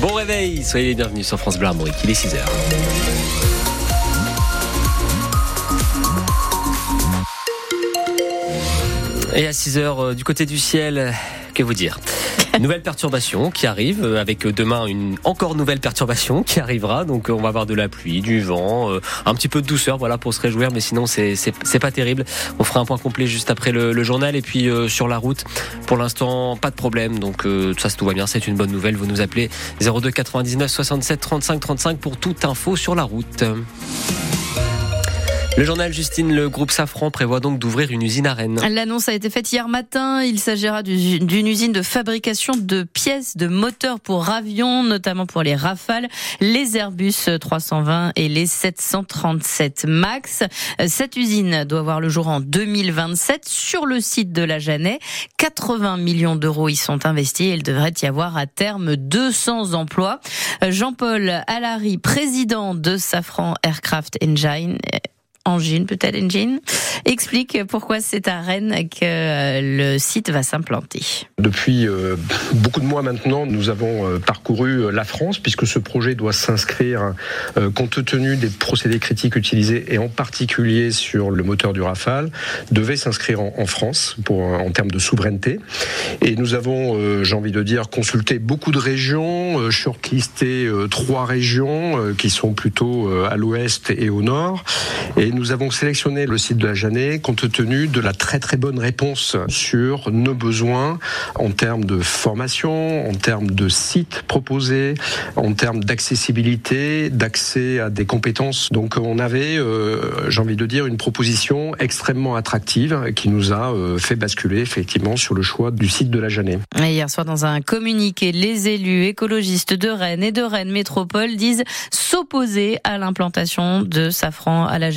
Bon réveil, soyez les bienvenus sur France Bleu Armorique, il est 6h. Et à 6h euh, du côté du ciel, que vous dire Nouvelle perturbation qui arrive euh, avec demain une encore nouvelle perturbation qui arrivera. Donc on va avoir de la pluie, du vent, euh, un petit peu de douceur, voilà pour se réjouir. Mais sinon c'est c'est pas terrible. On fera un point complet juste après le, journal et puis sur la route. Pour l'instant pas de problème. Donc ça tout va bien, c'est une bonne nouvelle. Vous nous appelez 02 99 67 35 35 pour toute info sur la route. Le journal Justine, le groupe Safran prévoit donc d'ouvrir une usine à Rennes. L'annonce a été faite hier matin. Il s'agira d'une usine de fabrication de pièces de moteurs pour avions, notamment pour les Rafales, les Airbus 320 et les 737 MAX. Cette usine doit voir le jour en 2027 sur le site de la Jeannet. 80 millions d'euros y sont investis et il devrait y avoir à terme 200 emplois. Jean-Paul Allary, président de Safran Aircraft Engine, Engine, peut-être Engine, explique pourquoi c'est à Rennes que euh, le site va s'implanter. Depuis euh, beaucoup de mois maintenant, nous avons euh, parcouru la France puisque ce projet doit s'inscrire compte tenu des procédés critiques utilisés et en particulier sur le moteur du Rafale, devait s'inscrire en, France pour en termes de souveraineté. Et nous avons, j'ai envie de dire, consulté beaucoup de régions, shortlisté trois régions qui sont plutôt à l'ouest et au nord. Nous avons sélectionné le site de la Jeannet compte tenu de la très très bonne réponse sur nos besoins en termes de formation, en termes de sites proposés, en termes d'accessibilité, d'accès à des compétences. Donc on avait, euh, j'ai envie de dire, une proposition extrêmement attractive qui nous a euh, fait basculer effectivement sur le choix du site de la Jeannet. hier soir, dans un communiqué, les élus écologistes de Rennes et de Rennes Métropole disent s'opposer à l'implantation de Safran à la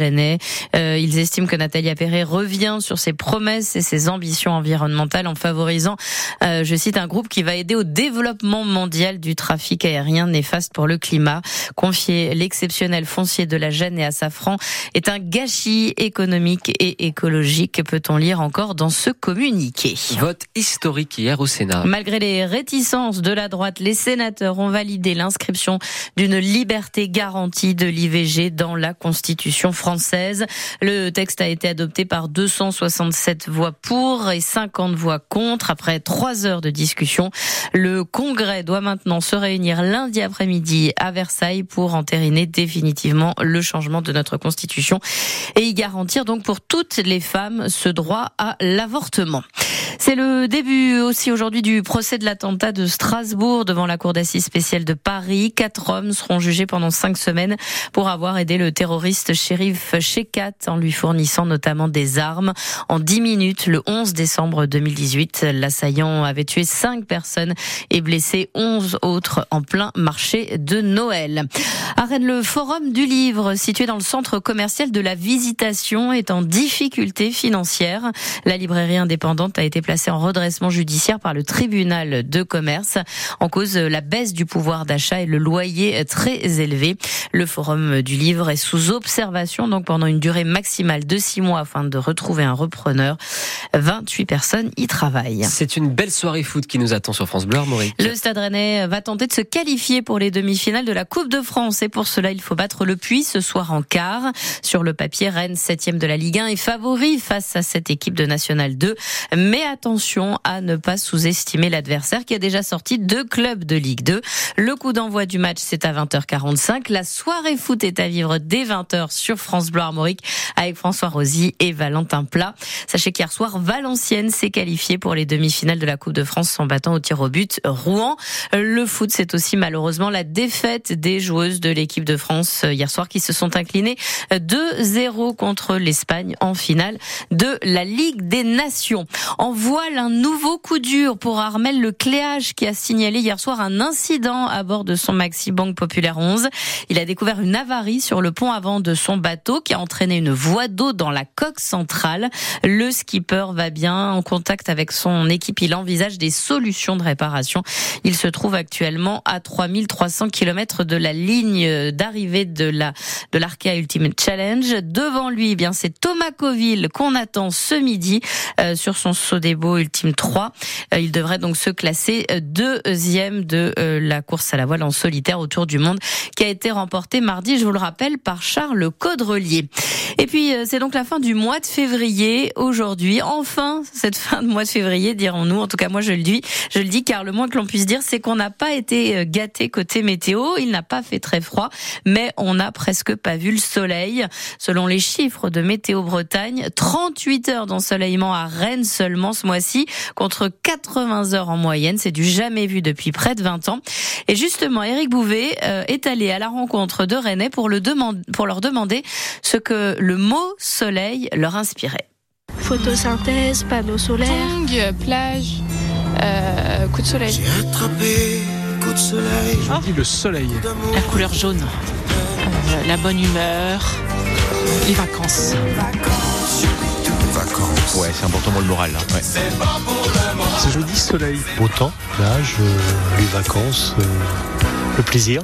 Euh, ils estiment que Nathalie Perret revient sur ses promesses et ses ambitions environnementales en favorisant, euh, je cite, un groupe qui va aider au développement mondial du trafic aérien néfaste pour le climat. Confier l'exceptionnel foncier de la Gêne et à Safran est un gâchis économique et écologique, peut-on lire encore dans ce communiqué? Vote historique hier au Sénat. Malgré les réticences de la droite, les sénateurs ont validé l'inscription d'une liberté garantie de l'IVG dans la Constitution française. Le texte a été adopté par 267 voix pour et 50 voix contre. Après trois heures de discussion, le Congrès doit maintenant se réunir lundi après-midi à Versailles pour entériner définitivement le changement de notre Constitution et y garantir donc pour toutes les femmes ce droit à l'avortement. C'est le début aussi aujourd'hui du procès de l'attentat de Strasbourg devant la Cour d'assises spéciale de Paris. Quatre hommes seront jugés pendant cinq semaines pour avoir aidé le terroriste shérif Shekat en lui fournissant notamment des armes. En dix minutes, le 11 décembre 2018, l'assaillant avait tué cinq personnes et blessé onze autres en plein marché de Noël. À Rennes, le Forum du Livre, situé dans le centre commercial de la Visitation, est en difficulté financière. La librairie indépendante a été placée en redressement judiciaire par le tribunal de commerce en cause de la baisse du pouvoir d'achat et le loyer très élevé. Le Forum du Livre est sous observation donc pendant une durée maximale de six mois afin de retrouver un repreneur. 28 personnes y travaillent. C'est une belle soirée foot qui nous attend sur France Bleu Armorique. Le Stade Rennais va tenter de se qualifier pour les demi-finales de la Coupe de France et pour cela il faut battre le Puy ce soir en quart. Sur le papier, Rennes, septième de la Ligue 1, est favori face à cette équipe de National 2. Mais attention à ne pas sous-estimer l'adversaire qui a déjà sorti deux clubs de Ligue 2. Le coup d'envoi du match c'est à 20h45. La soirée foot est à vivre dès 20h sur France Bleu Armorique avec François Rosy et Valentin Plat. Sachez qu'hier soir, Valenciennes s'est qualifiée pour les demi-finales de la Coupe de France en battant au tir au but Rouen. Le foot, c'est aussi malheureusement la défaite des joueuses de l'équipe de France hier soir qui se sont inclinées 2-0 contre l'Espagne en finale de la Ligue des Nations. Voile, un nouveau coup dur pour Armel Lecléage qui a signalé hier soir un incident à bord de son Maxi Bank Populaire 11. Il a découvert une avarie sur le pont avant de son bateau qui a entraîné une voie d'eau dans la coque centrale. Le skipper va bien en contact avec son équipe. Il envisage des solutions de réparation. Il se trouve actuellement à 3300 km de la ligne d'arrivée de la de l'Arkea Ultimate Challenge. Devant lui, eh bien c'est Thomas Coville qu'on attend ce midi euh, sur son saut des beau, ultime 3. Il devrait donc se classer deuxième de la course à la voile en solitaire autour du monde qui a été remporté mardi, je vous le rappelle, par Charles Caudrelier. Et puis c'est donc la fin du mois de février aujourd'hui. Enfin, cette fin de mois de février, dirons-nous. En tout cas, moi je le dis, je le dis car le moins que l'on puisse dire, c'est qu'on n'a pas été gâté côté météo. Il n'a pas fait très froid, mais on n'a presque pas vu le soleil. Selon les chiffres de Météo Bretagne, 38 heures d'ensoleillement à Rennes seulement ce mois-ci, contre 80 heures en moyenne. C'est du jamais vu depuis près de 20 ans. Et justement, Éric Bouvet euh, est allé à la rencontre de Rennais pour, le pour leur demander ce que le mot soleil leur inspirait. Photosynthèse, panneaux solaires. plage, euh, coup de soleil. J'ai attrapé coup de soleil. Je dis le soleil. La couleur jaune. Euh, la bonne humeur. Les vacances. Vacances. Ouais, c'est important pour le moral là. Ouais. C'est jeudi soleil. Beau temps, plage, euh, les vacances, euh, le plaisir.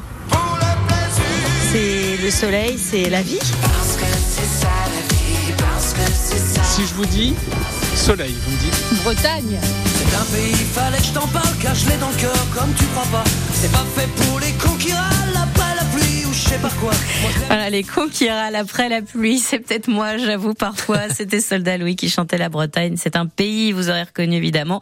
C'est le soleil, c'est la vie. Si je vous dis soleil, vous me dites Bretagne. C'est un pays, fallait que je t'en parle, cache-les dans le cœur comme tu crois pas. C'est pas fait pour les cons qui râlent Voilà, les cons qui râlent après la pluie, c'est peut-être moi, j'avoue, parfois. C'était Soldat Louis qui chantait la Bretagne. C'est un pays, vous aurez reconnu évidemment.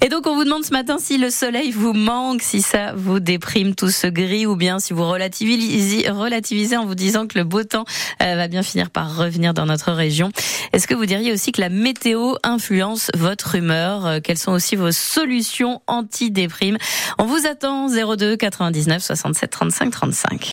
Et donc, on vous demande ce matin si le soleil vous manque, si ça vous déprime tout ce gris ou bien si vous relativisez, relativisez en vous disant que le beau temps euh, va bien finir par revenir dans notre région. Est-ce que vous diriez aussi que la météo influence votre humeur? Euh, Quelles sont aussi vos solutions anti-déprime On vous attend 02 99 67 35 35.